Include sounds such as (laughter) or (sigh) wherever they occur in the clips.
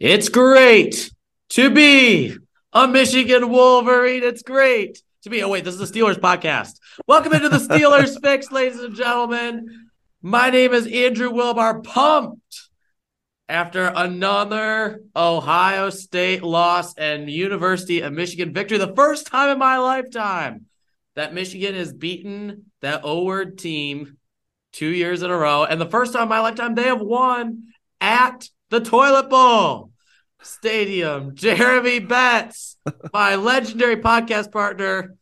It's great to be a Michigan Wolverine. It's great to be. Oh, wait, this is the Steelers podcast. Welcome into the Steelers (laughs) Fix, ladies and gentlemen. My name is Andrew Wilbar. Pumped after another Ohio State loss and University of Michigan victory. The first time in my lifetime that Michigan has beaten that O word team two years in a row. And the first time in my lifetime they have won at the Toilet Bowl Stadium. Jeremy Betts, my legendary podcast partner,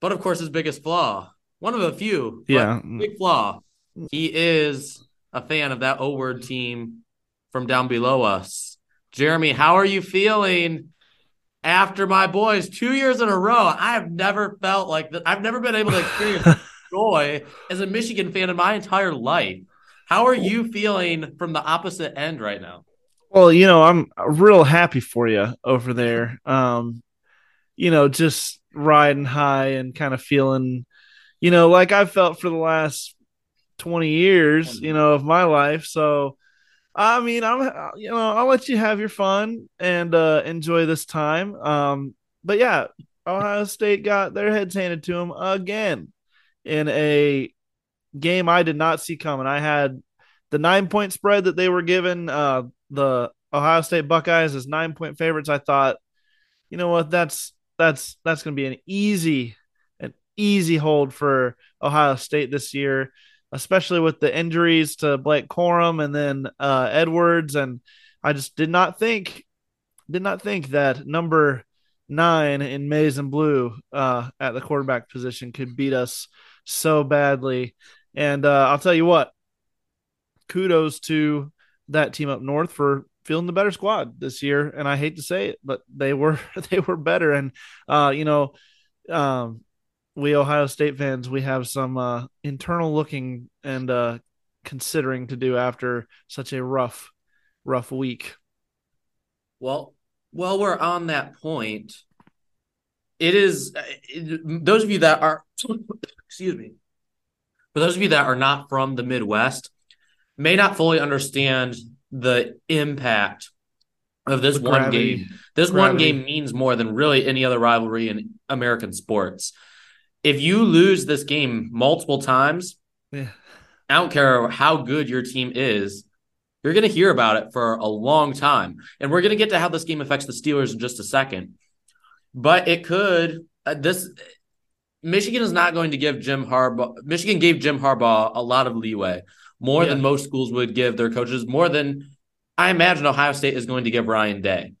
but of course his biggest flaw, one of a few, Yeah. big flaw. He is a fan of that O word team from down below us. Jeremy, how are you feeling after my boys two years in a row? I have never felt like that. I've never been able to experience (laughs) joy as a Michigan fan in my entire life. How are you feeling from the opposite end right now? Well, you know, I'm real happy for you over there. Um, you know, just riding high and kind of feeling, you know, like I've felt for the last 20 years, you know, of my life. So, I mean, I'm, you know, I'll let you have your fun and uh, enjoy this time. Um, but yeah, Ohio State got their heads handed to them again in a game I did not see coming. I had the nine point spread that they were given uh, the Ohio State Buckeyes as nine point favorites. I thought, you know what, that's that's that's going to be an easy an easy hold for Ohio State this year, especially with the injuries to Blake Corum and then uh, Edwards. And I just did not think did not think that number nine in maize and blue uh, at the quarterback position could beat us so badly. And uh, I'll tell you what, kudos to that team up north for feeling the better squad this year. And I hate to say it, but they were (laughs) they were better. And uh, you know, um, we Ohio State fans, we have some uh, internal looking and uh, considering to do after such a rough, rough week. Well, while we're on that point, it is it- those of you that are (coughs) excuse me. For those of you that are not from the Midwest, may not fully understand the impact of this one gravity. game. This one game means more than really any other rivalry in American sports. If you lose this game multiple times, Yeah. I don't care how good your team is, you're going to hear about it for a long time. And we're going to get to how this game affects the Steelers in just a second. But it could, uh, this, Michigan is not going to give Jim Harbaugh, Michigan gave Jim Harbaugh a lot of leeway, more yeah. than most schools would give their coaches, more than I imagine Ohio State is going to give Ryan Day.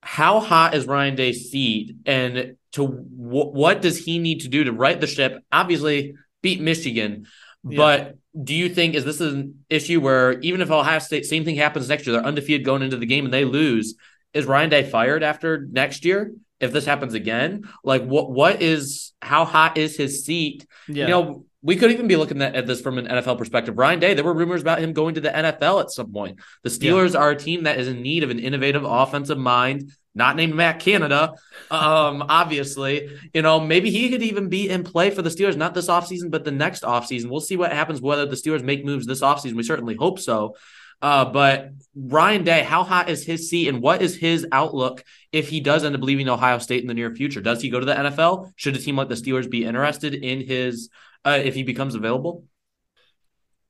How hot is Ryan Day's seat, and to w- what does he need to do to right the ship? Obviously, beat Michigan, yeah. but do you think is this an issue where even if Ohio State same thing happens next year, they're undefeated going into the game and they lose, is Ryan Day fired after next year? If this happens again, like what what is how hot is his seat? Yeah. You know, we could even be looking at, this from an NFL perspective. Ryan Day, there were rumors about him going to the NFL at some point. The Steelers yeah. are a team that is in need of an innovative offensive mind not named Matt Canada. Um, (laughs) obviously, you know, maybe he could even be in play for the Steelers, not this offseason, but the next offseason. We'll see what happens, whether the Steelers make moves this offseason. We certainly hope so. Uh, but Ryan Day, how hot is his seat and what is his outlook if he does end up leaving Ohio State in the near future? Does he go to the NFL? Should a team like the Steelers be interested in his uh, if he becomes available?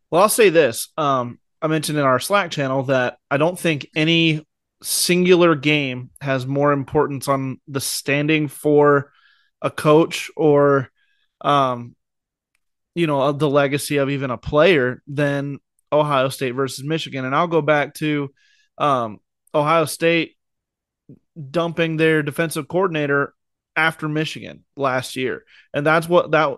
Well, I'll say this. Um, I mentioned in our Slack channel that I don't think any singular game has more importance on the standing for a coach or um you know the legacy of even a player than Ohio State versus Michigan and I'll go back to um Ohio State dumping their defensive coordinator after Michigan last year and that's what that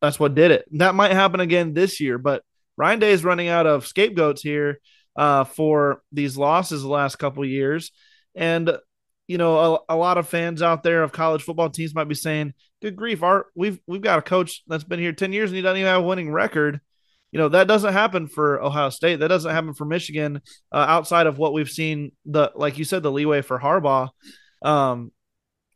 that's what did it that might happen again this year but Ryan Day is running out of scapegoats here uh, for these losses the last couple years. And you know, a, a, lot of fans out there of college football teams might be saying, "Good grief, our we've we've got a coach that's been here ten years and he doesn't even have a winning record." You know that doesn't happen for Ohio State. That doesn't happen for Michigan. Uh, outside of what we've seen, the like you said, the leeway for Harbaugh. Um,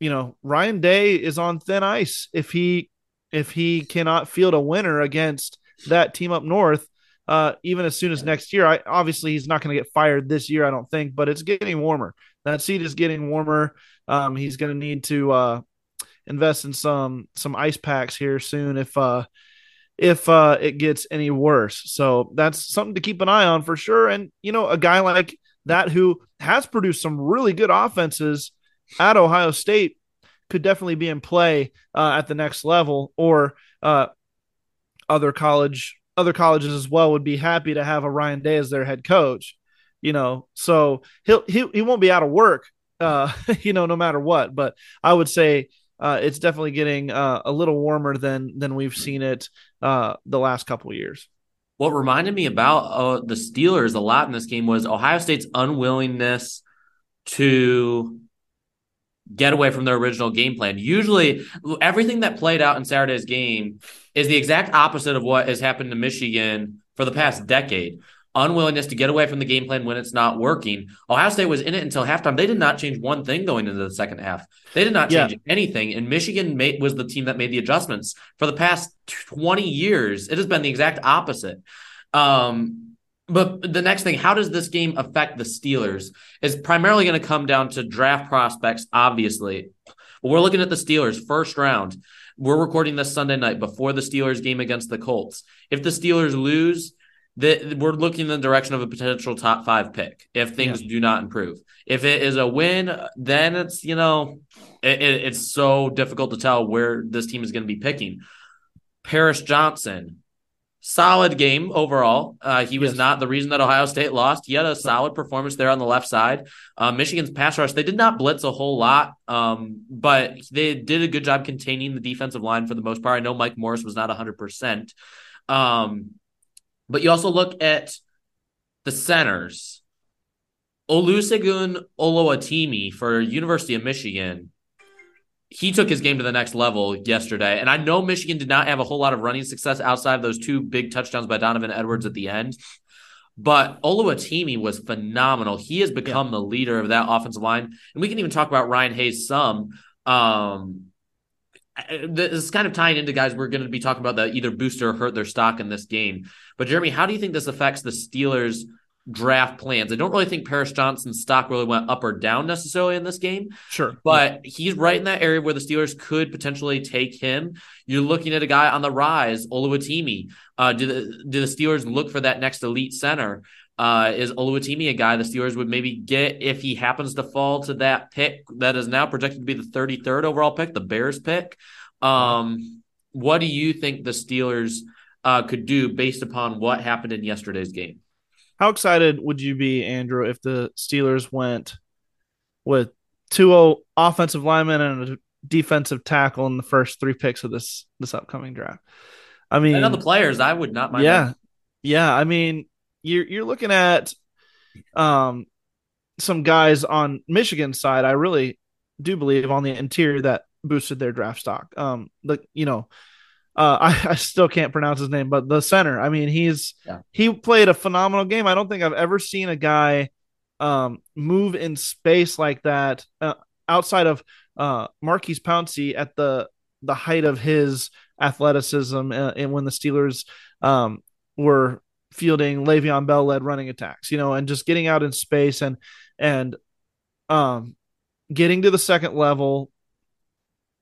you know, Ryan Day is on thin ice if he if he cannot field a winner against that team up north uh, even as soon as next year. I obviously he's not going to get fired this year, I don't think, but it's getting warmer. That seat is getting warmer. Um, he's going to need to uh, invest in some some ice packs here soon if uh, if uh, it gets any worse. So that's something to keep an eye on for sure. And you know, a guy like that who has produced some really good offenses at Ohio State could definitely be in play uh, at the next level or uh, other college other colleges as well would be happy to have a Ryan Day as their head coach. You know, so he'll he he won't be out of work. Uh, (laughs) you know, no matter what. But I would say uh, it's definitely getting uh, a little warmer than than we've seen it uh, the last couple years. What reminded me about uh, the Steelers a lot in this game was Ohio State's unwillingness to get away from their original game plan. Usually, everything that played out in Saturday's game is the exact opposite of what has happened to Michigan for the past decade. Unwillingness to get away from the game plan when it's not working. Ohio State was in it until halftime. They did not change one thing going into the second half. They did not change yeah. anything. And Michigan made, was the team that made the adjustments. For the past 20 years, it has been the exact opposite. Um, but the next thing, how does this game affect the Steelers? Is primarily going to come down to draft prospects, obviously. we're looking at the Steelers first round. We're recording this Sunday night before the Steelers game against the Colts. If the Steelers lose, that we're looking in the direction of a potential top five pick if things yeah. do not improve. If it is a win, then it's you know it, it, it's so difficult to tell where this team is going to be picking. Paris Johnson, solid game overall. Uh, he was yes. not the reason that Ohio State lost. He had a solid performance there on the left side. Uh, Michigan's pass rush, they did not blitz a whole lot, um, but they did a good job containing the defensive line for the most part. I know Mike Morris was not 100%. Um, but you also look at the centers. Olusegun Oluwatimi for University of Michigan he took his game to the next level yesterday. And I know Michigan did not have a whole lot of running success outside of those two big touchdowns by Donovan Edwards at the end. But Oluwatimi was phenomenal. He has become yeah. the leader of that offensive line. And we can even talk about Ryan Hayes some. Um, this is kind of tying into guys we're going to be talking about that either boost or hurt their stock in this game. But Jeremy, how do you think this affects the Steelers' draft plans. I don't really think Paris Johnson's stock really went up or down necessarily in this game. Sure. But yeah. he's right in that area where the Steelers could potentially take him. You're looking at a guy on the rise, Oluwatimi. Uh, do the do the Steelers look for that next elite center? Uh, is Oluwatimi a guy the Steelers would maybe get if he happens to fall to that pick that is now projected to be the 33rd overall pick, the Bears pick? Um, what do you think the Steelers uh, could do based upon what happened in yesterday's game? How excited would you be, Andrew, if the Steelers went with two offensive linemen and a defensive tackle in the first three picks of this this upcoming draft? I mean, I know the players. I would not mind. Yeah, that. yeah. I mean, you're you're looking at um some guys on Michigan's side. I really do believe on the interior that boosted their draft stock. Um, the you know, uh, (laughs) I, I still can't pronounce his name, but the center. I mean, he's yeah. he played a phenomenal game. I don't think I've ever seen a guy um, move in space like that uh, outside of uh, Maurkice Pouncey at the the height of his athleticism, uh, and when the Steelers um, were fielding Le'Veon Bell led running attacks, you know, and just getting out in space and and um, getting to the second level.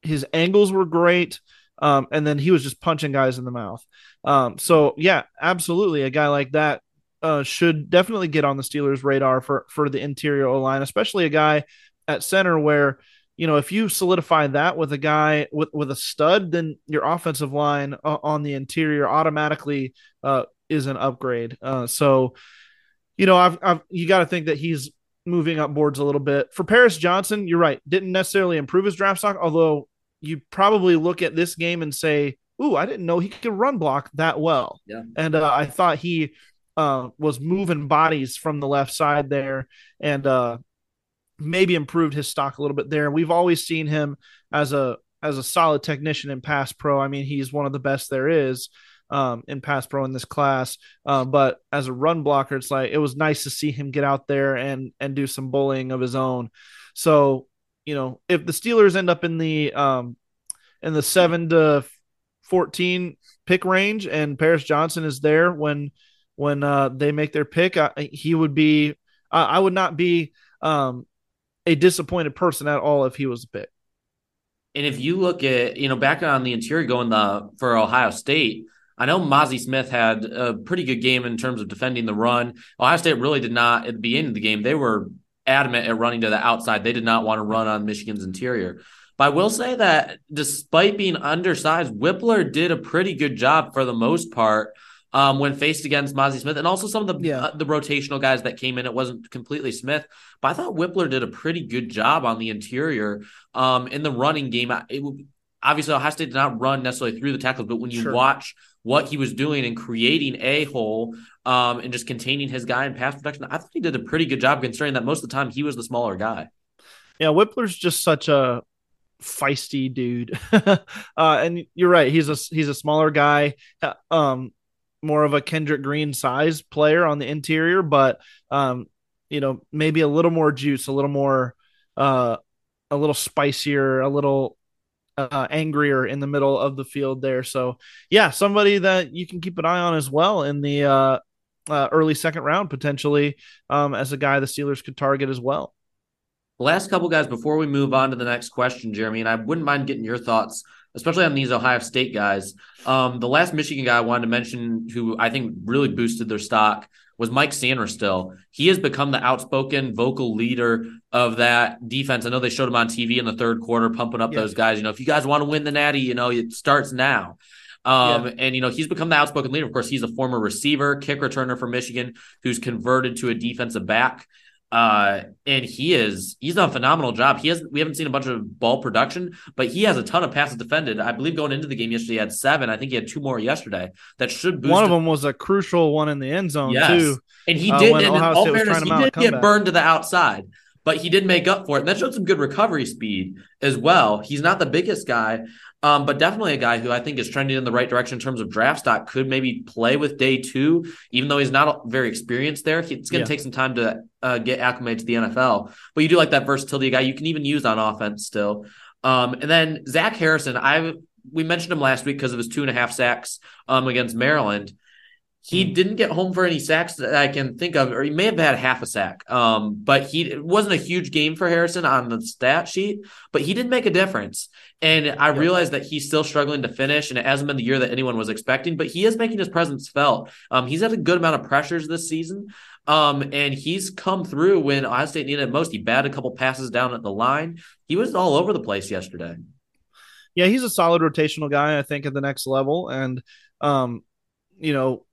His angles were great. Um, and then he was just punching guys in the mouth. Um, so yeah, absolutely, a guy like that uh, should definitely get on the Steelers' radar for for the interior O line, especially a guy at center where you know if you solidify that with a guy with with a stud, then your offensive line uh, on the interior automatically uh, is an upgrade. Uh, so you know, I've, I've you got to think that he's moving up boards a little bit. For Paris Johnson, you're right, didn't necessarily improve his draft stock, although you probably look at this game and say, "Ooh, I didn't know he could run block that well." Yeah, and uh, I thought he uh, was moving bodies from the left side there, and uh, maybe improved his stock a little bit there. We've always seen him as a as a solid technician in pass pro. I mean, he's one of the best there is um, in pass pro in this class. Uh, but as a run blocker, it's like it was nice to see him get out there and and do some bullying of his own. So you know, if the Steelers end up in the um in the seven to fourteen pick range, and Paris Johnson is there when when uh, they make their pick, I, he would be. Uh, I would not be um, a disappointed person at all if he was a pick. And if you look at you know back on the interior going the for Ohio State, I know Mazi Smith had a pretty good game in terms of defending the run. Ohio State really did not at the beginning of the game. They were adamant at running to the outside. They did not want to run on Michigan's interior. But I will say that despite being undersized, Wypler did a pretty good job for the most part um, when faced against Mazi Smith, and also some of the yeah. uh, the rotational guys that came in. It wasn't completely Smith, but I thought Wypler did a pretty good job on the interior um, in the running game. It, obviously, Ohio State did not run necessarily through the tackles, but when you sure. watch what he was doing and creating a hole um, and just containing his guy in pass protection. I thought he did a pretty good job considering that most of the time he was the smaller guy. Yeah, Wypler's just such a feisty dude. (laughs) uh, and you're right, he's a he's a smaller guy, uh, um, more of a Kendrick Green size player on the interior, but um, you know, maybe a little more juice, a little more uh a little spicier, a little uh, angrier in the middle of the field there. So, yeah, somebody that you can keep an eye on as well in the uh, uh, early second round, potentially um, as a guy the Steelers could target as well. last couple guys before we move on to the next question, Jeremy, and I wouldn't mind getting your thoughts, especially on these Ohio State guys. Um, the last Michigan guy I wanted to mention, who I think really boosted their stock, was Mike Sainristil. He has become the outspoken vocal leader of that defense. I know they showed him on TV in the third quarter, pumping up yeah. those guys. You know, if you guys want to win the natty, you know, it starts now. Um, yeah. and you know, he's become the outspoken leader. Of course, he's a former receiver, kick returner for Michigan, who's converted to a defensive back. Uh, and he is he's done a phenomenal job. He has we haven't seen a bunch of ball production, but he has a ton of passes defended. I believe going into the game yesterday, he had seven. I think he had two more yesterday. That should boost. One of them was a crucial one in the end zone yes. too. And he uh, did. and in all fairness, he did get burned to the outside, but he did make up for it. And that showed some good recovery speed as well. He's not the biggest guy, um, but definitely a guy who I think is trending in the right direction in terms of draft stock. Could maybe play with day two, even though he's not very experienced there. It's going to yeah. take some time to uh, get acclimated to the NFL. But you do like that versatility guy you can even use on offense still. Um, and then Zach Harrison, I we mentioned him last week because of his two and a half sacks um, against Maryland. He mm. didn't get home for any sacks that I can think of, or he may have had half a sack. Um, but he it wasn't a huge game for Harrison on the stat sheet, but he did make a difference. And I yep. realized that he's still struggling to finish, and it hasn't been the year that anyone was expecting, but he is making his presence felt. Um, he's had a good amount of pressures this season. Um, and he's come through when Ohio State needed it most. He batted a couple passes down at the line. He was all over the place yesterday. Yeah, he's a solid rotational guy, I think, at the next level. And um, you know,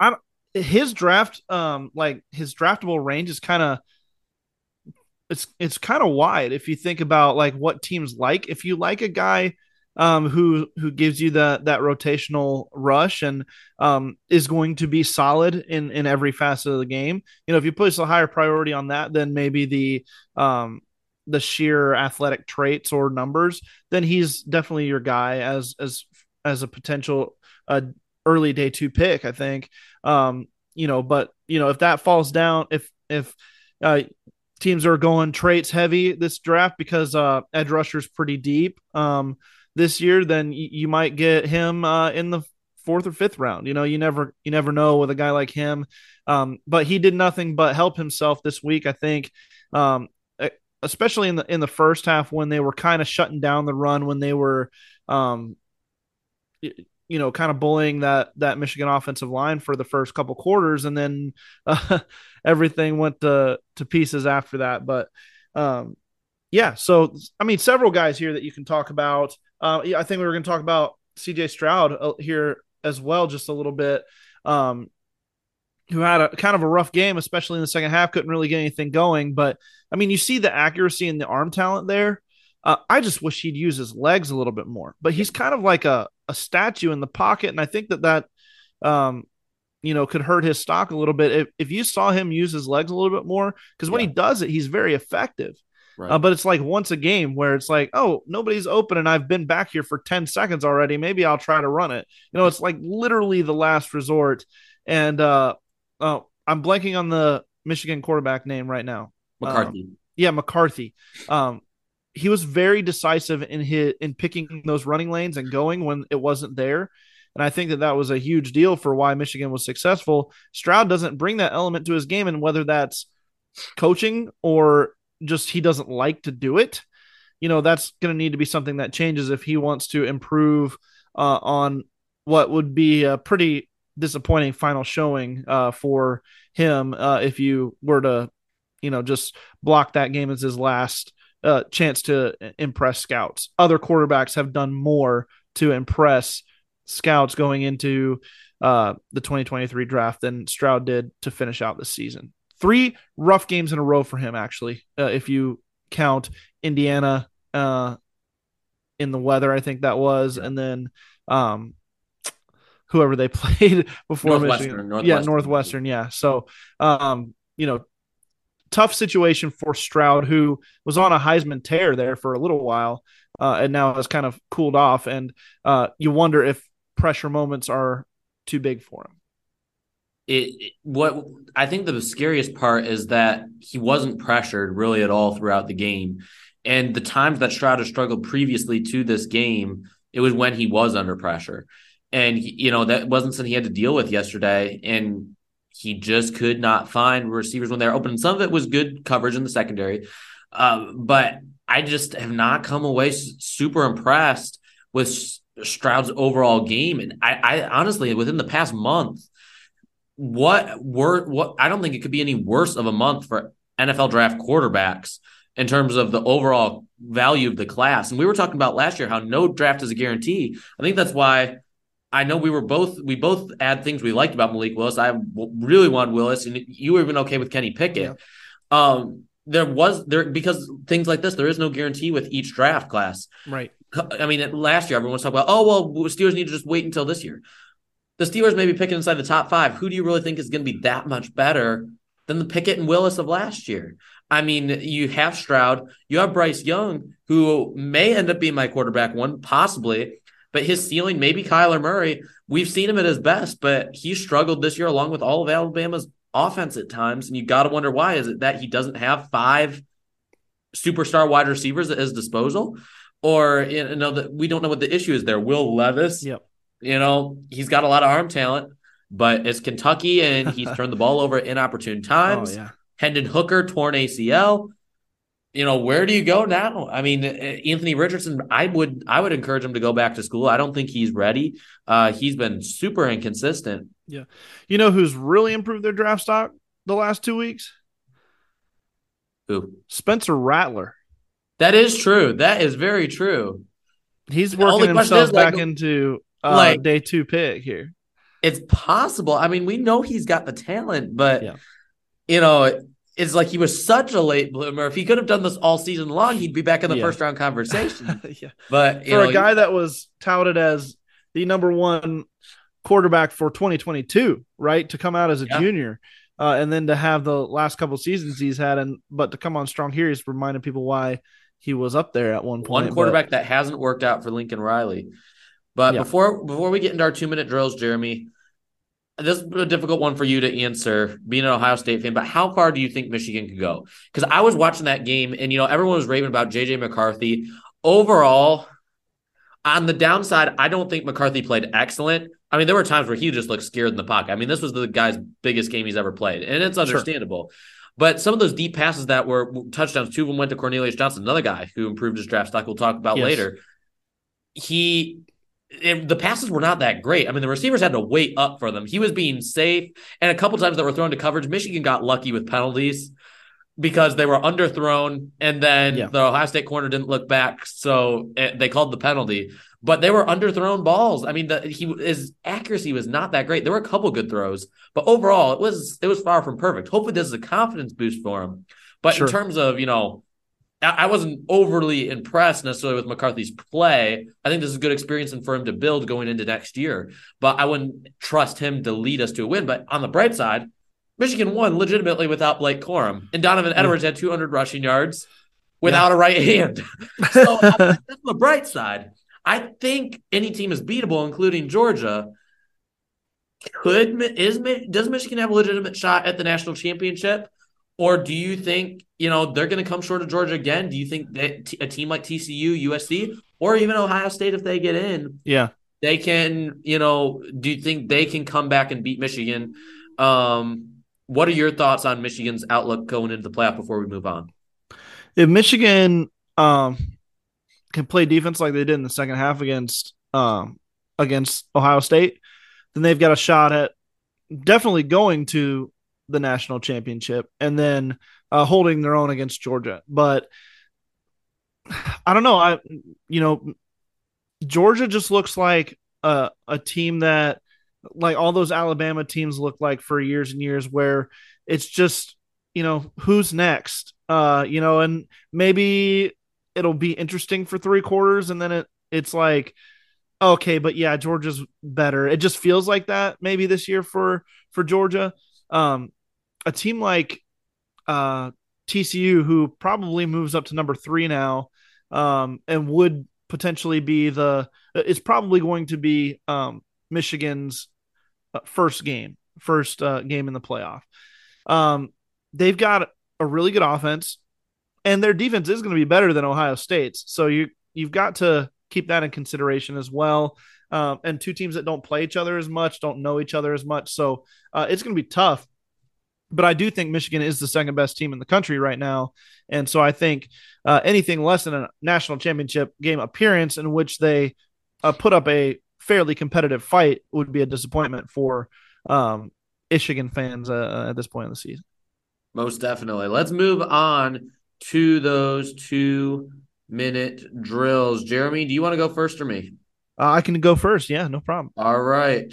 I'm his draft, um, like his draftable range is kind of it's it's kind of wide if you think about like what teams like. If you like a guy um, who who gives you that that rotational rush and um, is going to be solid in in every facet of the game. You know, if you place a higher priority on that, then maybe the um, the sheer athletic traits or numbers, then he's definitely your guy as as as a potential uh, early day two pick. I think. Um, you know, but you know if that falls down, if if uh, teams are going traits heavy this draft because uh, edge rusher's pretty deep. Um, this year, then y- you might get him uh, in the fourth or fifth round. You know, you never you never know with a guy like him. Um, but he did nothing but help himself this week. I think, um, especially in the in the first half when they were kind of shutting down the run, when they were, um, you know, kind of bullying that that Michigan offensive line for the first couple quarters, and then (laughs) uh, everything went to to pieces after that. But um, yeah, so I mean, several guys here that you can talk about. Uh, I think we were going to talk about CJ Stroud uh, here as well, just a little bit. Um, who had a kind of a rough game, especially in the second half, couldn't really get anything going. But I mean, you see the accuracy and the arm talent there. Uh, I just wish he'd use his legs a little bit more. But he's kind of like a, a statue in the pocket, and I think that that um, you know could hurt his stock a little bit if, if you saw him use his legs a little bit more because when yeah. he does it, he's very effective. Right. Uh, but it's like once a game where it's like, oh, nobody's open and I've been back here for 10 seconds already. Maybe I'll try to run it. You know, it's like literally the last resort. And uh, oh, I'm blanking on the Michigan quarterback name right now. McCarthy. Um, yeah, McCarthy. Um, he was very decisive in his in picking those running lanes and going when it wasn't there. And I think that that was a huge deal for why Michigan was successful. Stroud doesn't bring that element to his game, and whether that's coaching or just he doesn't like to do it, you know, that's going to need to be something that changes if he wants to improve uh, on what would be a pretty disappointing final showing uh, for him uh, if you were to, you know, just block that game as his last uh, chance to impress scouts. Other quarterbacks have done more to impress scouts going into uh, the 2023 draft than Stroud did to finish out the season three rough games in a row for him, actually, uh, if you count Indiana uh, in the weather, I think that was, and then um, whoever they (laughs) played before Northwestern, Michigan. Northwestern. Yeah, Northwestern. Yeah. So, um, you know, tough situation for Stroud, who was on a Heisman tear there for a little while, uh, and now has kind of cooled off. And uh, you wonder if pressure moments are too big for him it what I think the scariest part is that he wasn't pressured really at all throughout the game. And the times that Stroud has struggled previously to this game, it was when he was under pressure. And you know, that wasn't something he had to deal with yesterday. And he just could not find receivers when they're open. Some of it was good coverage in the secondary. Uh, but I just have not come away super impressed with Stroud's overall game. And I, I honestly, within the past month, what were what I don't think it could be any worse of a month for NFL draft quarterbacks in terms of the overall value of the class. And we were talking about last year how no draft is a guarantee. I think that's why I know we were both we both had things we liked about Malik Willis. I really wanted Willis, and you were even okay with Kenny Pickett. Yeah. Um, there was there because things like this, there is no guarantee with each draft class. Right. I mean, last year everyone was talking about, oh well, Steelers need to just wait until this year the Steelers may be picking inside the top five. Who do you really think is going to be that much better than the Pickett and Willis of last year? I mean, you have Stroud, you have Bryce Young, who may end up being my quarterback one, possibly, but his ceiling, maybe Kyler Murray. We've seen him at his best, but he struggled this year along with all of Alabama's offense at times. And you got to wonder why. Is it that he doesn't have five superstar wide receivers at his disposal? Or you know that we don't know what the issue is there. Will Levis, yep. You know, he's got a lot of arm talent, But it's Kentucky, and he's (laughs) turned the ball over at inopportune times. Oh, yeah. Hendon Hooker torn ACL. You know, where do you go now? I mean, Anthony Richardson, I would I would encourage him to go back to school. I don't think he's ready. Uh, he's been super inconsistent. Yeah. You know who's really improved their draft stock the last two weeks? Who? Spencer Rattler. That is true. That is very true. He's working himself is, like, back into uh, like- day two pick here. It's possible. I mean, we know he's got the talent, but Yeah. you know, it's like he was such a late bloomer. If he could have done this all season long, he'd be back in the Yeah. first round conversation. (laughs) yeah. But you For know, a guy that was touted as the number one quarterback for 2022, right? To come out as a Yeah. junior. Uh, and then to have the last couple seasons he's had, and but to come on strong here, he's reminding people why he was up there at one point. one but- quarterback that hasn't worked out for Lincoln Riley. But Yeah. before before we get into our two minute drills, Jeremy, this is a difficult one for you to answer, being an Ohio State fan. But how far do you think Michigan could go? Because I was watching that game, and you know everyone was raving about JJ McCarthy. Overall, on the downside, I don't think McCarthy played excellent. I mean, there were times where he just looked scared in the pocket. I mean, this was the guy's biggest game he's ever played, and it's understandable. But some of those deep passes that were touchdowns, two of them went to Cornelius Johnson, another guy who improved his draft stock. We'll talk about Yes. later. He, it- the passes were not that great. I mean, the receivers had to wait up for them. He was being safe, and a couple times that were thrown to coverage. Michigan got lucky with penalties because they were underthrown, and then Yeah. the Ohio State corner didn't look back, so eh, they called the penalty. But they were underthrown balls. I mean, the, he his accuracy was not that great. There were a couple good throws, but overall, it was it was far from perfect. Hopefully, this is a confidence boost for him. But Sure. in terms of you know, I, wasn't overly impressed necessarily with McCarthy's play. I think this is a good experience and for him to build going into next year. But I wouldn't trust him to lead us to a win. But on the bright side, Michigan won legitimately without Blake Corum, and Donovan mm. Edwards had 200 rushing yards without a right (laughs) hand. so on the- bright side, I think any team is beatable, including Georgia. Could is does Michigan have a legitimate shot at the national championship, or do you think you know they're going to come short of Georgia again? Do you think that t- a team like TCU, USC, or even Ohio State, if they get in, yeah. they can you know do you think they can come back and beat Michigan? Um, what are your thoughts on Michigan's outlook going into the playoff before we move on? if Michigan um can play defense like they did in the second half against um against Ohio State, then they've got a shot at definitely going to the national championship and then uh, holding their own against Georgia. But I don't know. I you know Georgia just looks like a a team that like all those Alabama teams look like for years and years where it's just you know who's next uh you know and maybe it'll be interesting for three quarters and then it it's like okay but yeah georgia's better it just feels like that maybe this year for for georgia um a team like uh tcu who probably moves up to number three now um and would potentially be the it's probably going to be um michigan's uh, first game first uh, game in the playoff um they've got a really good offense and their defense is going to be better than Ohio State's. So you you've got to keep that in consideration as well. Um, and two teams that don't play each other as much, don't know each other as much, so uh, it's going to be tough. But I do think Michigan is the second best team in the country right now, and so I think uh, anything less than a national championship game appearance in which they uh, put up a fairly competitive fight would be a disappointment for um, Michigan fans uh, at this point in the season. Most definitely. Let's move on to those two minute drills. Jeremy, do you want to go first or me? Uh, I can go first. Yeah, no problem. All right.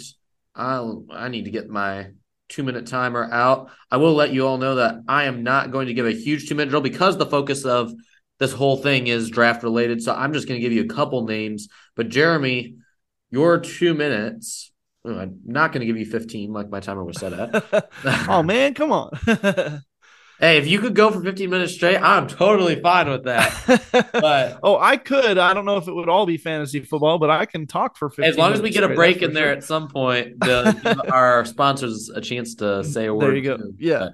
I'll, I need to get my two minute timer out. I will let you all know that I am not going to give a huge two minute drill because the focus of this whole thing is draft related. So I'm just going to give you a couple names. But Jeremy, your two minutes. I'm not going to give you 15 like my timer was set at. (laughs) oh man, come on. (laughs) Hey, if you could go for 15 minutes straight, I'm totally fine with that. (laughs) But oh, I could. I don't know if it would all be fantasy football, but I can talk for 15 as long as we get a break in there sure. at some point, give (laughs) our sponsors a chance to say a word. There you go. too. Yeah. But-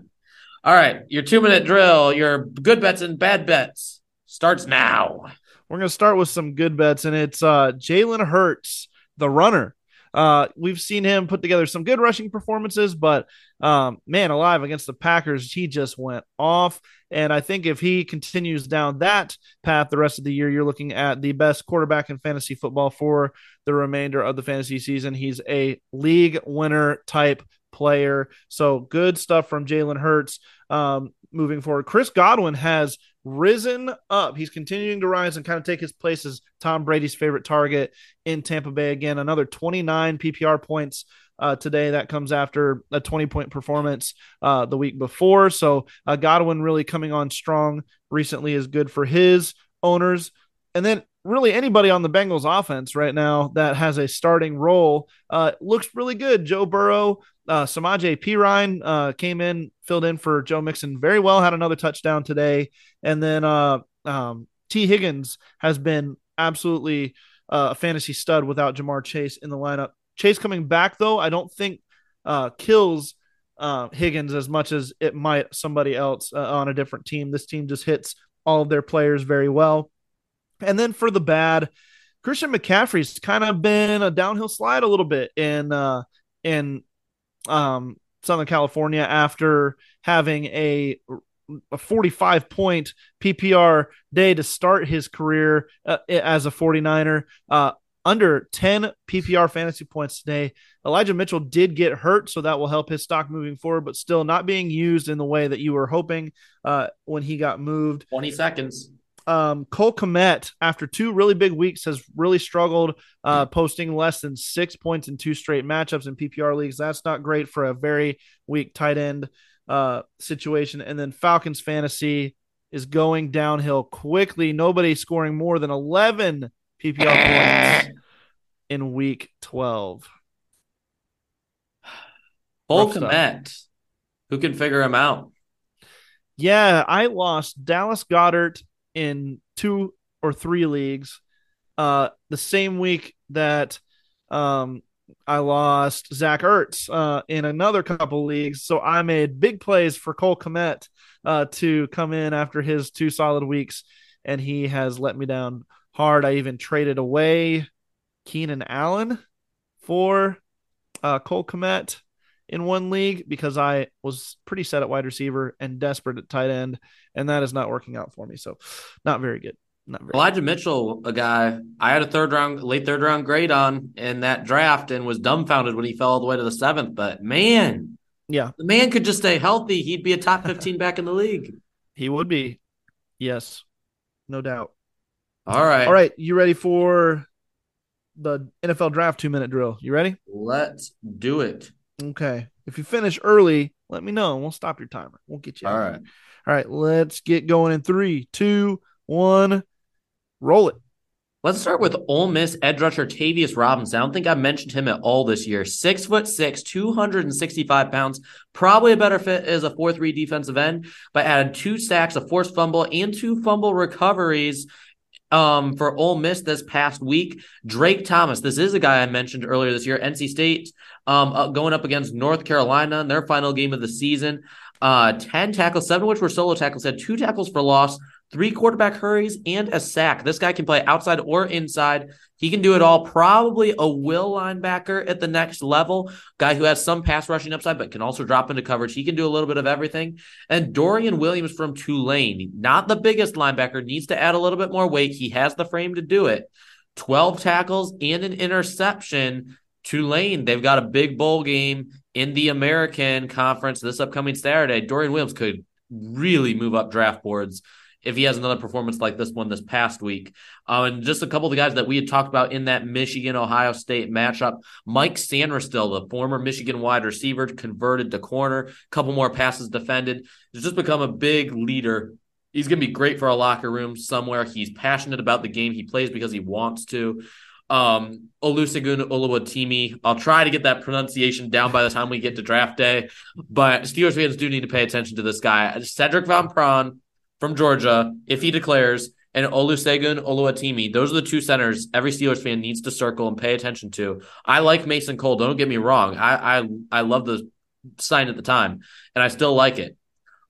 all right, your two minute drill, your good bets and bad bets starts now. We're going to start with some good bets, and it's uh, Jalen Hurts, the runner. Uh, we've seen him put together some good rushing performances, but um, man alive against the Packers, he just went off. And I think if he continues down that path the rest of the year, you're looking at the best quarterback in fantasy football for the remainder of the fantasy season. He's a league winner type player. So good stuff from Jalen Hurts um, moving forward. Chris Godwin has risen up. He's continuing to rise and kind of take his place as Tom Brady's favorite target in Tampa Bay. Again, another 29 PPR points uh, today. That comes after a 20 point performance uh, the week before. So uh, Godwin really coming on strong recently is good for his owners. And then really anybody on the Bengals offense right now that has a starting role uh, looks really good. Joe Burrow, uh, Samaje Perine uh, came in, filled in for Joe Mixon very well, had another touchdown today. And then uh, um, Tee Higgins has been absolutely uh, a fantasy stud without Ja'Marr Chase in the lineup. Chase coming back, though, I don't think uh, kills uh, Higgins as much as it might somebody else uh, on a different team. This team just hits all of their players very well. And then for the bad, Christian McCaffrey's kind of been a downhill slide a little bit in uh, in um, Southern California after having a a 45 point PPR day to start his career uh, as a 49er. Uh, under 10 PPR fantasy points today. Elijah Mitchell did get hurt, so that will help his stock moving forward, but still not being used in the way that you were hoping uh, when he got moved. 20 seconds um, Cole Kmet, after two really big weeks, has really struggled, uh, posting less than six points in two straight matchups in PPR leagues. That's not great for a very weak tight end uh, situation. And then Falcons fantasy is going downhill quickly. Nobody scoring more than 11 PPR points in week 12. Cole Kmet, who can figure him out? Yeah, I lost Dallas Goedert in two or three leagues. Uh, the same week that um, I lost Zach Ertz uh, in another couple leagues. So I made big plays for Cole Kmet uh, to come in after his two solid weeks, and he has let me down hard. I even traded away Keenan Allen for uh, Cole Kmet in one league because I was pretty set at wide receiver and desperate at tight end, and that is not working out for me. So, not very good. Not very Elijah good. Mitchell, a guy I had a third round, late third round grade on in that draft and was dumbfounded when he fell all the way to the seventh. But man, yeah, the man could just stay healthy. He'd be a top 15 back in the league. He would be. Yes, no doubt. All right. All right. You ready for the NFL draft two minute drill? You ready? Let's do it. Okay. If you finish early, let me know. We'll stop your timer. We'll get you. All right. All right. Let's get going in three, two, one. Roll it. Let's start with Ole Miss edge rusher Tavius Robinson. I don't think I mentioned him at all this year. Six foot six, 265 pounds. Probably a better fit as a 4 3 defensive end, but added two sacks, a forced fumble, and two fumble recoveries um, for Ole Miss this past week. Drake Thomas, this is a guy I mentioned earlier this year. NC State um, uh, going up against North Carolina in their final game of the season. Uh, 10 tackles, seven which were solo tackles, had two tackles for loss, three quarterback hurries, and a sack. This guy can play outside or inside. He can do it all. Probably a will linebacker at the next level. Guy who has some pass rushing upside, but can also drop into coverage. He can do a little bit of everything. And Dorian Williams from Tulane, not the biggest linebacker, needs to add a little bit more weight. He has the frame to do it. 12 tackles and an interception. Tulane, they've got a big bowl game in the American Conference this upcoming Saturday. Dorian Williams could really move up draft boards if he has another performance like this one this past week. Uh, and just a couple of the guys that we had talked about in that Michigan Ohio State matchup Mike Sainristil, the former Michigan wide receiver, converted to corner, a couple more passes defended. He's just become a big leader. He's going to be great for a locker room somewhere. He's passionate about the game. He plays because he wants to. Um, Olusegun Oluwatimi. I'll try to get that pronunciation down by the time we get to draft day. But Steelers fans do need to pay attention to this guy. Sedrick Van Pran from Georgia, if he declares, and Olusegun Oluwatimi. Those are the two centers every Steelers fan needs to circle and pay attention to. I like Mason Cole. Don't get me wrong. I I, I love the sign at the time, and I still like it.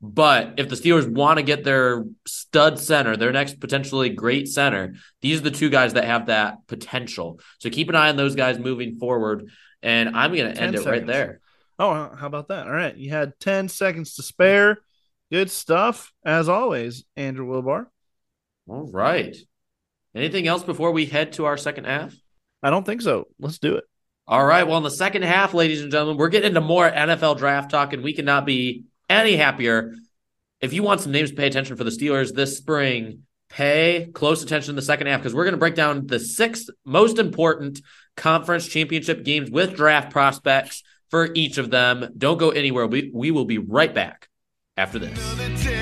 But if the Steelers want to get their stud center, their next potentially great center, these are the two guys that have that potential. So keep an eye on those guys moving forward. And I'm going to end it right there. Oh, how about that? All right. You had 10 seconds to spare. Good stuff, as always, Andrew Wilbar. All right. Anything else before we head to our second half? I don't think so. Let's do it. All right. Well, in the second half, ladies and gentlemen, we're getting into more NFL draft talk, and we cannot be any happier. If you want some names to pay attention for the Steelers this spring, pay close attention in the second half because we're going to break down the six most important conference championship games with draft prospects for each of them. Don't go anywhere. We, we will be right back after this.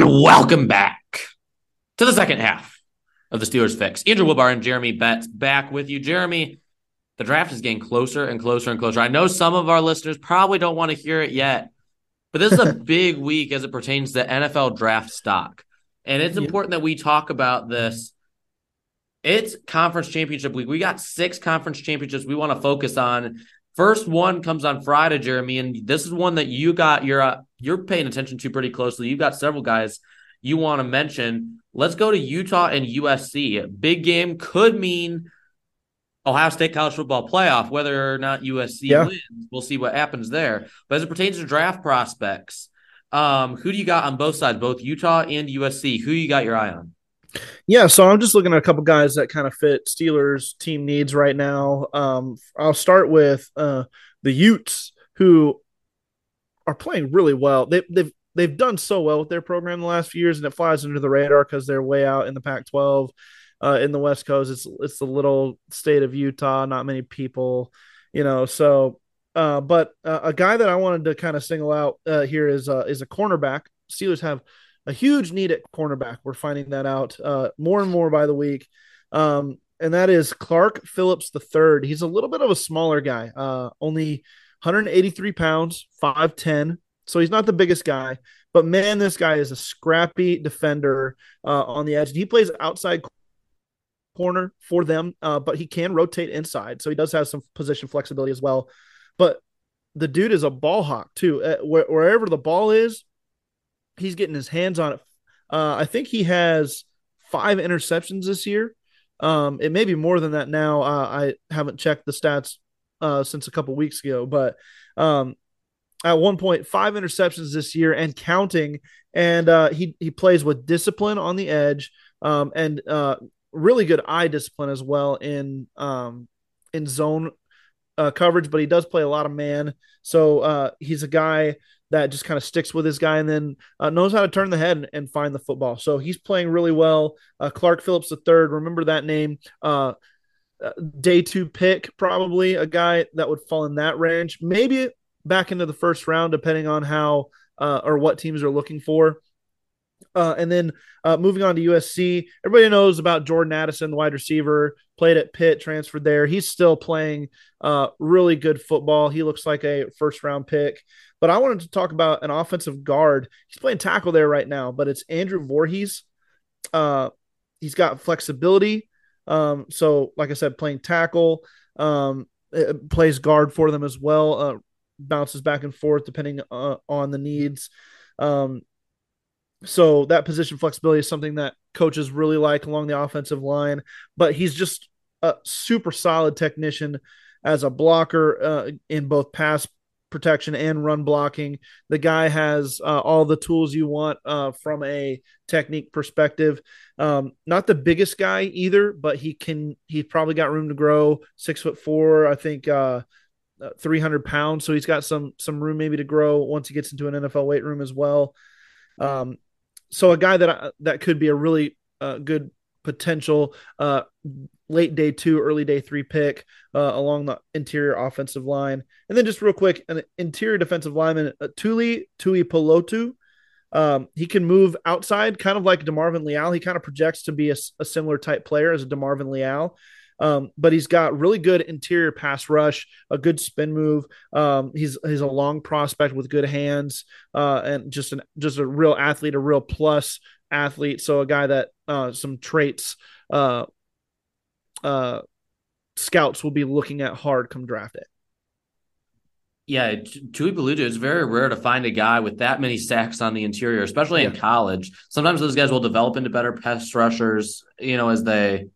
And welcome back to the second half of the Steelers Fix. Andrew Wilbar and Jeremy Betz back with you. Jeremy, the draft is getting closer and closer and closer. I know some of our listeners probably don't want to hear it yet, but this is a (laughs) big week as it pertains to NFL draft stock. And it's important that we talk about this. It's conference championship week. We got six conference championships we want to focus on. First one comes on Friday, Jeremy, and this is one that you got you're uh, you're paying attention to pretty closely. You've got several guys you want to mention. Let's go to Utah and USC. Big game could mean Ohio State college football playoff. Whether or not USC yeah. wins, we'll see what happens there. But as it pertains to draft prospects, um, who do you got on both sides, both Utah and USC? Who you got your eye on? Yeah, so I'm just looking at a couple guys that kind of fit Steelers team needs right now. Um, I'll start with uh, the Utes, who are playing really well. They, they've they've done so well with their program the last few years, and it flies under the radar because they're way out in the Pac-12 uh, in the West Coast. It's it's the little state of Utah, not many people, you know. So, uh, but uh, a guy that I wanted to kind of single out uh, here is uh, is a cornerback. Steelers have a huge need at cornerback. We're finding that out uh, more and more by the week. Um, and that is Clark Phillips the third. He's a little bit of a smaller guy, uh, only 183 pounds, 5'10. So he's not the biggest guy, but man, this guy is a scrappy defender uh, on the edge. He plays outside corner for them, uh, but he can rotate inside. So he does have some position flexibility as well. But the dude is a ball hawk too. Uh, wherever the ball is, he's getting his hands on it. Uh, I think he has five interceptions this year. Um, it may be more than that now. Uh, I haven't checked the stats uh, since a couple weeks ago, but um, at one point, five interceptions this year and counting. And uh, he he plays with discipline on the edge um, and uh, really good eye discipline as well in um, in zone uh, coverage. But he does play a lot of man, so uh, he's a guy that just kind of sticks with his guy and then uh, knows how to turn the head and, and, find the football. So he's playing really well. Uh, Clark Phillips III, remember that name. Uh, day two pick, probably a guy that would fall in that range. Maybe back into the first round, depending on how uh, or what teams are looking for. Uh, and then uh, moving on to USC, everybody knows about Jordan Addison, the wide receiver, played at Pitt, transferred there. He's still playing uh, really good football. He looks like a first round pick. But I wanted to talk about an offensive guard. He's playing tackle there right now, but it's Andrew Vorhees. Uh, he's got flexibility. Um, so, like I said, playing tackle, um, plays guard for them as well. Uh, bounces back and forth depending uh, on the needs. Um, so that position flexibility is something that coaches really like along the offensive line. But he's just a super solid technician as a blocker uh, in both pass protection and run blocking. The guy has uh, all the tools you want uh, from a technique perspective. Um, not the biggest guy either, but he can. He's probably got room to grow. Six foot four, I think. Uh, uh 300 pounds so he's got some some room maybe to grow once he gets into an nfl weight room as well um, so a guy that that could be a really uh, good potential uh, late day two, early day three pick uh, along the interior offensive line. And then just real quick, an interior defensive lineman, uh, Tuli Tuipulotu. Um, he can move outside, kind of like DeMarvin Leal. He kind of projects to be a, a similar type player as a DeMarvin Leal. Um, but he's got really good interior pass rush, a good spin move. Um, he's he's a long prospect with good hands, uh, and just an just a real athlete, a real plus athlete. So a guy that uh, some traits uh, uh, scouts will be looking at hard come draft it. Yeah, Tui Tuipulotu, it's very rare to find a guy with that many sacks on the interior, especially yeah. in college. Sometimes those guys will develop into better pass rushers, you know, as they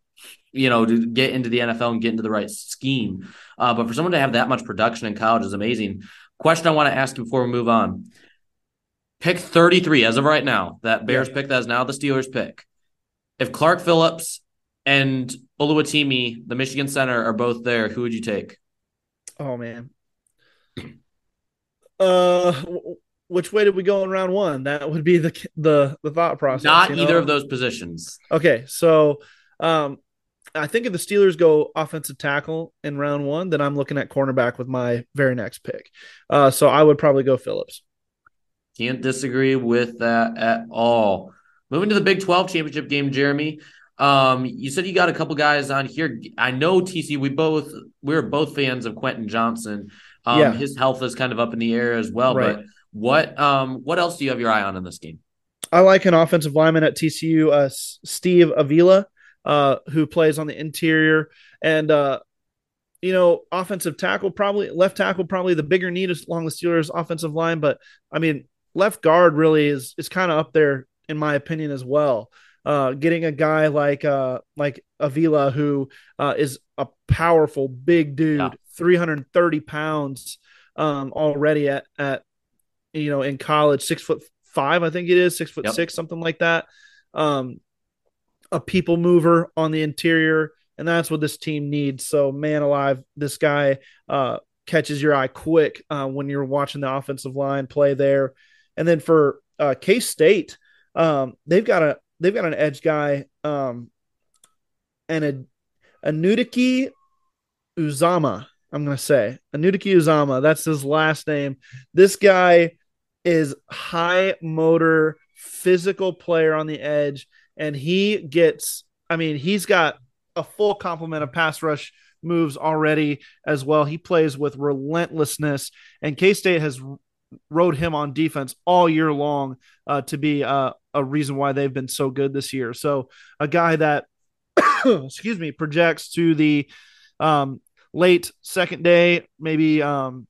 you know, get into the NFL and get into the right scheme. Uh, but for someone to have that much production in college is amazing. Question I want to ask you before we move on. Pick 33 as of right now, that Bears yeah. pick that is now the Steelers pick. If Clark Phillips and Oluwatimi, the Michigan center, are both there, who would you take? Oh man. Uh which way did we go in round one? That would be the the the thought process. Not you know? either of those positions. Okay, so um, I think if the Steelers go offensive tackle in round one, then I'm looking at cornerback with my very next pick. Uh, so I would probably go Phillips. Can't disagree with that at all. Moving to the Big 12 championship game, Jeremy. Um, you said you got a couple guys on here. I know TC. We both we are both fans of Quentin Johnston. Um, yeah. his health is kind of up in the air as well. Right. But what um what else do you have your eye on in this game? I like an offensive lineman at TCU, uh, Steve Avila uh, who plays on the interior. And, uh, you know, offensive tackle, probably left tackle, probably the bigger need along the Steelers' offensive line. But I mean, left guard really is is kind of up there in my opinion as well. Uh, getting a guy like uh, like Avila, who uh, is a powerful big dude, yeah. 330 pounds um, already at at you know in college, six foot five, I think it is, six foot yep. six, something like that. Um, a people mover on the interior, and that's what this team needs. So, man alive, this guy uh, catches your eye quick uh, when you're watching the offensive line play there. And then for uh, K State, um, they've got a they've got an edge guy um, and a Nudiki Uzama. I'm gonna say Anudike-Uzomah. That's his last name. This guy is high motor, physical player on the edge and he gets. I mean, he's got a full complement of pass rush moves already as well. He plays with relentlessness, and K State has rode him on defense all year long uh, to be uh, a reason why they've been so good this year. So a guy that, (coughs) excuse me, projects to the um, late second day, maybe um,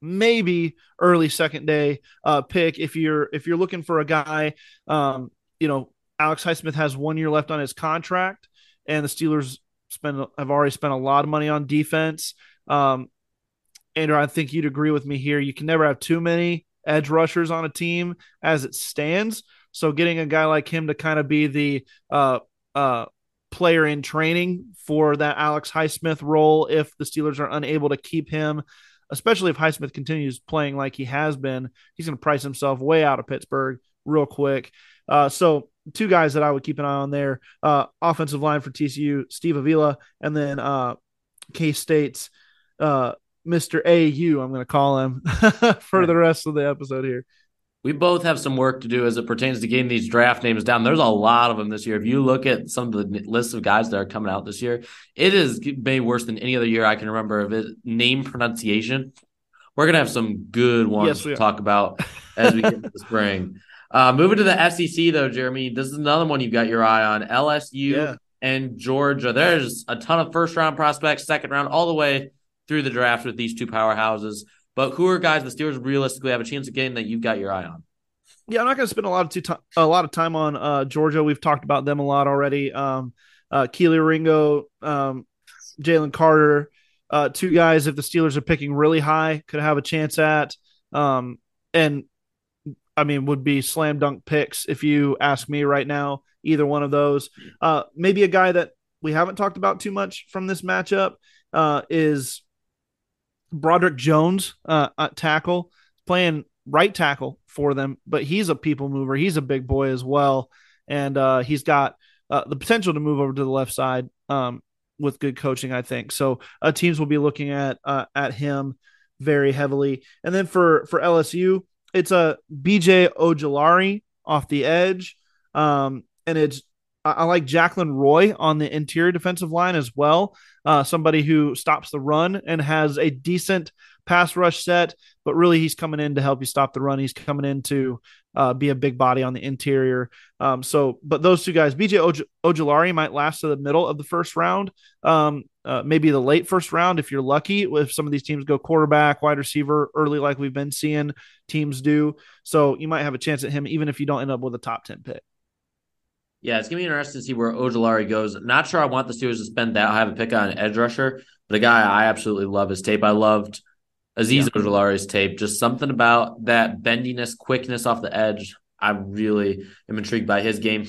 maybe early second day uh, pick if you're if you're looking for a guy, um, you know, Alex Highsmith has one year left on his contract, and the Steelers spend have already spent a lot of money on defense. Um, Andrew, I think you'd agree with me here. You can never have too many edge rushers on a team as it stands. So getting a guy like him to kind of be the uh, uh, player in training for that Alex Highsmith role, if the Steelers are unable to keep him, especially if Highsmith continues playing like he has been, he's going to price himself way out of Pittsburgh real quick. Uh, so two guys that I would keep an eye on there. Uh, offensive line for TCU, Steve Avila, and then uh, K State's uh, Mr. AU, I'm going to call him (laughs) for the rest of the episode here. We both have some work to do as it pertains to getting these draft names down. There's a lot of them this year. If you look at some of the lists of guys that are coming out this year, it is way worse than any other year I can remember of it. Name pronunciation. We're gonna have some good ones yes, to talk about as we get into the spring. (laughs) Uh, moving to the SEC though, Jeremy, this is another one you've got your eye on. LSU Yeah. and Georgia. There's a ton of first round prospects, second round, all the way through the draft with these two powerhouses. But who are guys the Steelers realistically have a chance of getting that you've got your eye on? Yeah, I'm not going to spend a lot of time a lot of time on uh, Georgia. We've talked about them a lot already. Um, uh, Kelee Ringo, um, Jalen Carter, uh, two guys. If the Steelers are picking really high, could have a chance at. Um, and I mean, would be slam dunk picks if you ask me right now. Either one of those. Uh, maybe a guy that we haven't talked about too much from this matchup uh, is Broderick Jones uh, at tackle, playing right tackle for them, but he's a people mover. He's a big boy as well, and uh, he's got uh, the potential to move over to the left side um, with good coaching. I think so. Uh, teams will be looking at uh, at him very heavily, and then for for LSU, it's a BJ Ojulari off the edge, um, and it's I like Jaquelin Roy on the interior defensive line as well. Uh, somebody who stops the run and has a decent pass rush set, but really he's coming in to help you stop the run. He's coming in to uh, be a big body on the interior. Um, so, but those two guys, BJ Oj- Ojulari might last to the middle of the first round, um, uh, maybe the late first round if you're lucky. If some of these teams go quarterback, wide receiver early, like we've been seeing teams do, so you might have a chance at him even if you don't end up with a top ten pick. Yeah, it's gonna be interesting to see where Ojulari goes. Not sure I want the Steelers to spend that. I have a pick on an edge rusher, but a guy I absolutely love his tape. I loved Azeez yeah. Tape. Just something about that bendiness, quickness off the edge. I really am intrigued by his game.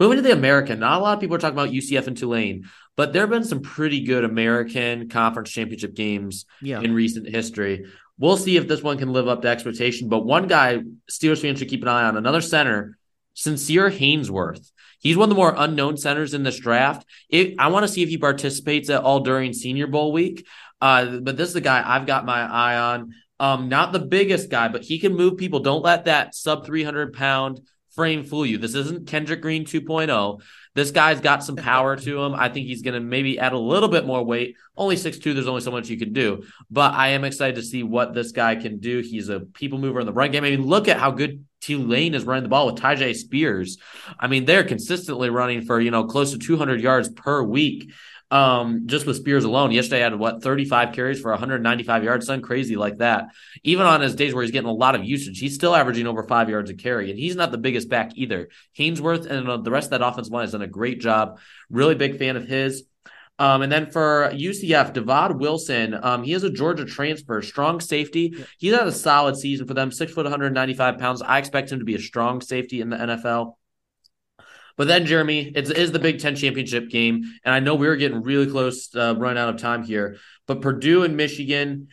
Moving to the American, not a lot of people are talking about UCF and Tulane, but there have been some pretty good American conference championship games yeah. in recent history. We'll see if this one can live up to expectation. But one guy Steelers fans should keep an eye on, another center, Sincere Haynesworth. He's one of the more unknown centers in this draft. It, I want to see if he participates at all during Senior Bowl week. Uh, but this is the guy I've got my eye on. Um, not the biggest guy, but he can move people. Don't let that sub 300 pound frame fool you. This isn't Kendrick Green 2.0. This guy's got some power to him. I think he's going to maybe add a little bit more weight. Only 6'2, there's only so much you can do. But I am excited to see what this guy can do. He's a people mover in the run game. I mean, look at how good Tulane is running the ball with Tyjae Spears. I mean, they're consistently running for, you know, close to 200 yards per week. Um, just with Spears alone, yesterday had what 35 carries for 195 yards, something crazy like that. Even on his days where he's getting a lot of usage, he's still averaging over five yards a carry, and he's not the biggest back either. Haynesworth and uh, the rest of that offensive line has done a great job. Really big fan of his. Um, and then for UCF, Divaad Wilson, um, he is a Georgia transfer, strong safety. He's had a solid season for them, six foot, 195 pounds. I expect him to be a strong safety in the NFL. But then, Jeremy, it is the Big Ten championship game, and I know we are getting really close, uh, run out of time here. But Purdue and Michigan,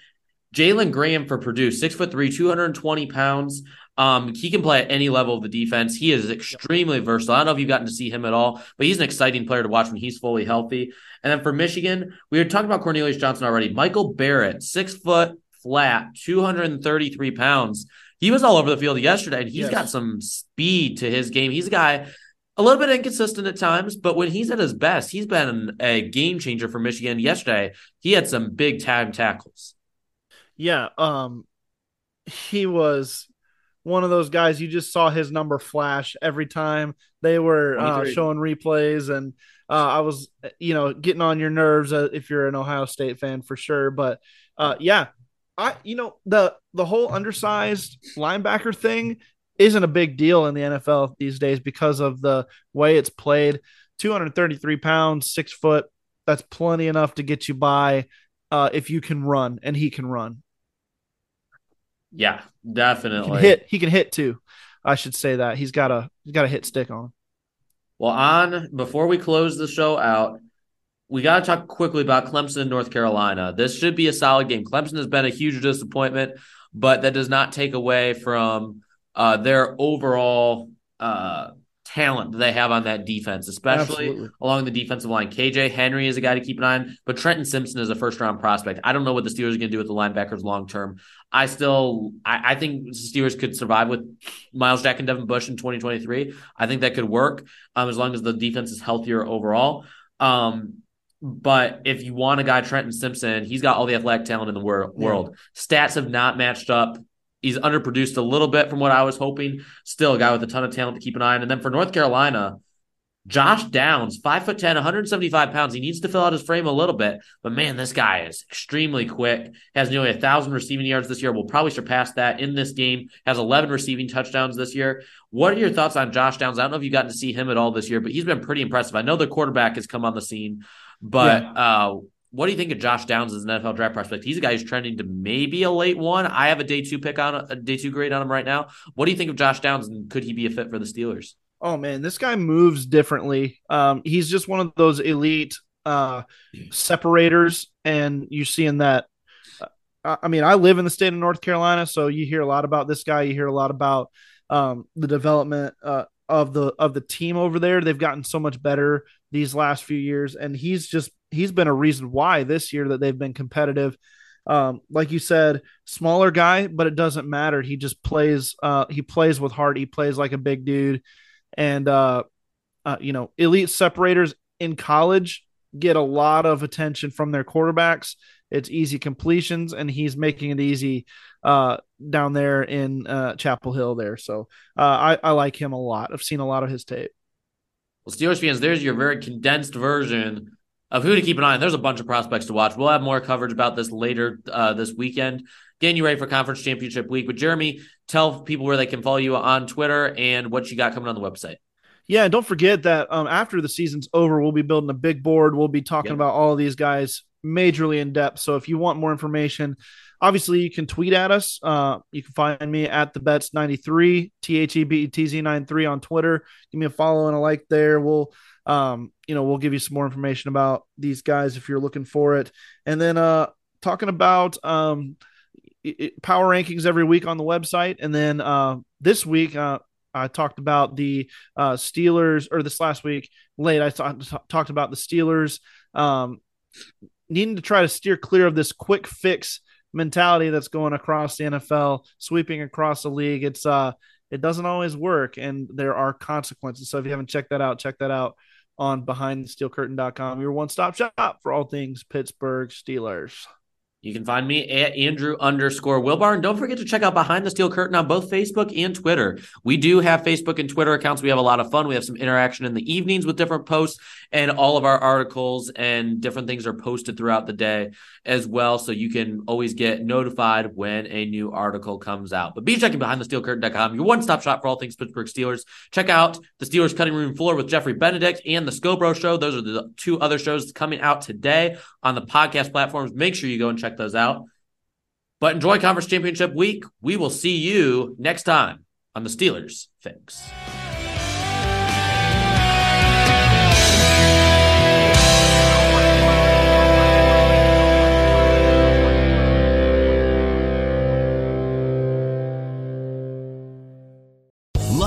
Jalen Graham for Purdue, six foot three, 220 pounds. Um, he can play at any level of the defense. He is extremely versatile. I don't know if you've gotten to see him at all, but he's an exciting player to watch when he's fully healthy. And then for Michigan, we were talking about Cornelius Johnson already. Michael Barrett, six foot flat, 233 pounds. He was all over the field yesterday, and he's yes. got some speed to his game. He's a guy a little bit inconsistent at times, but when he's at his best, he's been a game changer for Michigan. Yesterday, he had some big time tackles. Yeah, um, he was one of those guys you just saw his number flash every time they were uh, showing replays. And uh, i was you know getting on your nerves uh, if you're an ohio state fan for sure. But uh, yeah i you know the the whole undersized linebacker thing isn't a big deal in the nfl these days because of the way it's played. 233 pounds six foot that's plenty enough to get you by uh, if you can run and he can run yeah, definitely. He can hit. He can hit too. I should say that he's got a he's got a hit stick on. Well, on before we close the show out, we got to talk quickly about Clemson and North Carolina. This should be a solid game. Clemson has been a huge disappointment, but that does not take away from uh, their overall uh, talent they have on that defense, especially Absolutely. along the defensive line. KJ Henry is a guy to keep an eye on, but Trenton Simpson is a first round prospect. I don't know what the Steelers are going to do with the linebackers long term. I still, I, I, think the Steelers could survive with Myles Jack and Devin Bush in 2023. I think that could work um, as long as the defense is healthier overall. Um, but if you want a guy, Trenton Simpson, he's got all the athletic talent in the wor- world. Stats have not matched up He's underproduced a little bit from what I was hoping. Still a guy with a ton of talent to keep an eye on. And then for North Carolina, Josh Downs, five foot 10, 175 pounds. He needs to fill out his frame a little bit, but man, this guy is extremely quick. Has nearly a thousand receiving yards this year. Will probably surpass that in this game. Has 11 receiving touchdowns this year. What are your thoughts on Josh Downs? I don't know if you've gotten to see him at all this year, but he's been pretty impressive. I know the quarterback has come on the scene, but yeah. uh, what do you think of Josh Downs as an NFL draft prospect? He's a guy who's trending to maybe a late one. I have a day two pick on a day two grade on him right now. What do you think of Josh Downs, and could he be a fit for the Steelers? Oh man, this guy moves differently. Um, he's just one of those elite uh, separators, and you see in that. Uh, I mean, I live in the state of North Carolina, so you hear a lot about this guy. You hear a lot about um, the development uh, of the of the team over there. They've gotten so much better these last few years, and he's just he's been a reason why this year that they've been competitive. Um, like you said, smaller guy, but it doesn't matter. He just plays. Uh, he plays with heart. He plays like a big dude and uh, uh, you know, elite separators in college get a lot of attention from their quarterbacks. It's easy completions, and he's making it easy uh, down there in uh, Chapel Hill there. So uh, I, I like him a lot. I've seen a lot of his tape. Well, Steelers fans, there's your very condensed version of who to keep an eye on. There's a bunch of prospects to watch. We'll have more coverage about this later uh, this weekend. Getting you ready for conference championship week. But Jeremy, tell people where they can follow you on Twitter and what you got coming on the website. Yeah, and don't forget that um, after the season's over, we'll be building a big board. We'll be talking yep. about all of these guys majorly in depth. So if you want more information, obviously you can tweet at us. Uh, you can find me at the bets 93 T H E B E T Z 93 on Twitter. Give me a follow and a like there. We'll um, you know, we'll give you some more information about these guys if you're looking for it. And then uh talking about um it, power rankings every week on the website. And then uh this week, uh I talked about the uh, Steelers, or this last week late, I t- talked about the Steelers um, needing to try to steer clear of this quick fix mentality that's going across the NFL, sweeping across the league. It's uh, it doesn't always work, and there are consequences. So if you haven't checked that out, check that out on BehindTheSteelCurtain.com, your one-stop shop for all things Pittsburgh Steelers. You can find me at Andrew underscore Wilbar. And don't forget to check out Behind the Steel Curtain on both Facebook and Twitter. We do have Facebook and Twitter accounts. We have a lot of fun. We have some interaction in the evenings with different posts, and all of our articles and different things are posted throughout the day as well. So you can always get notified when a new article comes out. But be checking behind the steel curtain.com, your one stop shop for all things Pittsburgh Steelers. Check out the Steelers Cutting Room Floor with Geoffrey Benedict and the Scobro Show. Those are the two other shows coming out today on the podcast platforms. Make sure you go and check those out. But enjoy Conference Championship week. We will see you next time on the Steelers Fix.